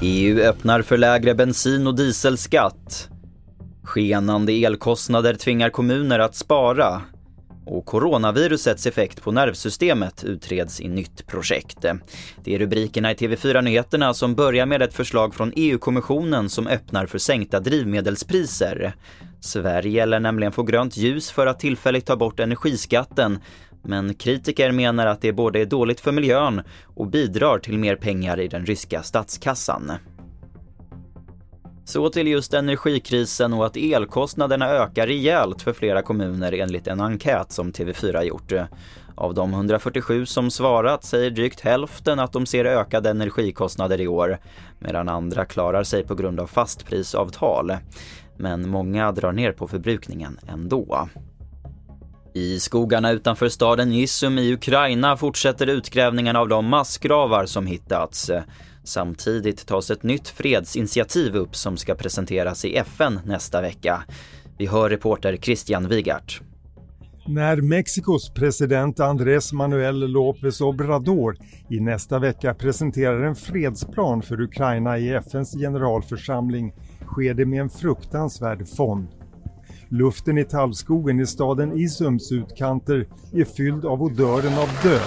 EU öppnar för lägre bensin och dieselskatt. Skenande elkostnader tvingar kommuner att spara. Och coronavirusets effekt på nervsystemet utreds i nytt projekt. Det är rubrikerna i TV4-nyheterna som börjar med ett förslag från EU-kommissionen som öppnar för sänkta drivmedelspriser. Sverige lär nämligen få grönt ljus för att tillfälligt ta bort energiskatten men kritiker menar att det både är dåligt för miljön och bidrar till mer pengar i den ryska statskassan. Så till just energikrisen och att elkostnaderna ökar rejält för flera kommuner enligt en enkät som TV4 gjort. Av de 147 som svarat säger drygt hälften att de ser ökade energikostnader i år, medan andra klarar sig på grund av fastprisavtal. Men många drar ner på förbrukningen ändå. I skogarna utanför staden Izum i Ukraina fortsätter utgrävningarna av de massgravar som hittats. Samtidigt tas ett nytt fredsinitiativ upp som ska presenteras i FN nästa vecka. Vi hör reporter Christian Wigart. När Mexikos president Andrés Manuel López Obrador i nästa vecka presenterar en fredsplan för Ukraina i FNs generalförsamling sker det med en fruktansvärd fond. Luften i tallskogen i staden Isums utkanter är fylld av odören av död.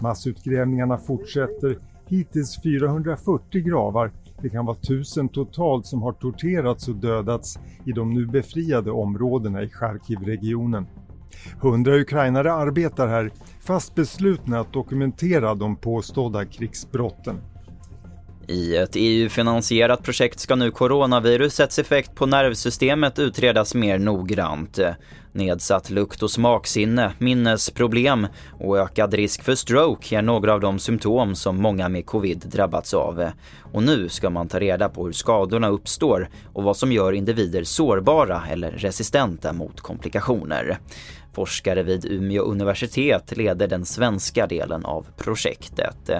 Massutgrävningarna fortsätter, hittills 440 gravar, det kan vara tusen totalt som har torterats och dödats i de nu befriade områdena i Charkivregionen. Hundra ukrainare arbetar här, fast beslutna att dokumentera de påstådda krigsbrotten. I ett EU-finansierat projekt ska nu coronavirusets effekt på nervsystemet utredas mer noggrant. Nedsatt lukt och smaksinne, minnesproblem och ökad risk för stroke är några av de symptom som många med covid drabbats av. Och nu ska man ta reda på hur skadorna uppstår och vad som gör individer sårbara eller resistenta mot komplikationer. Forskare vid Umeå universitet leder den svenska delen av projektet.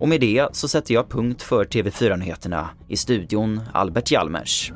Och med det så sätter jag punkt för TV4-nyheterna. I studion Albert Hjalmers.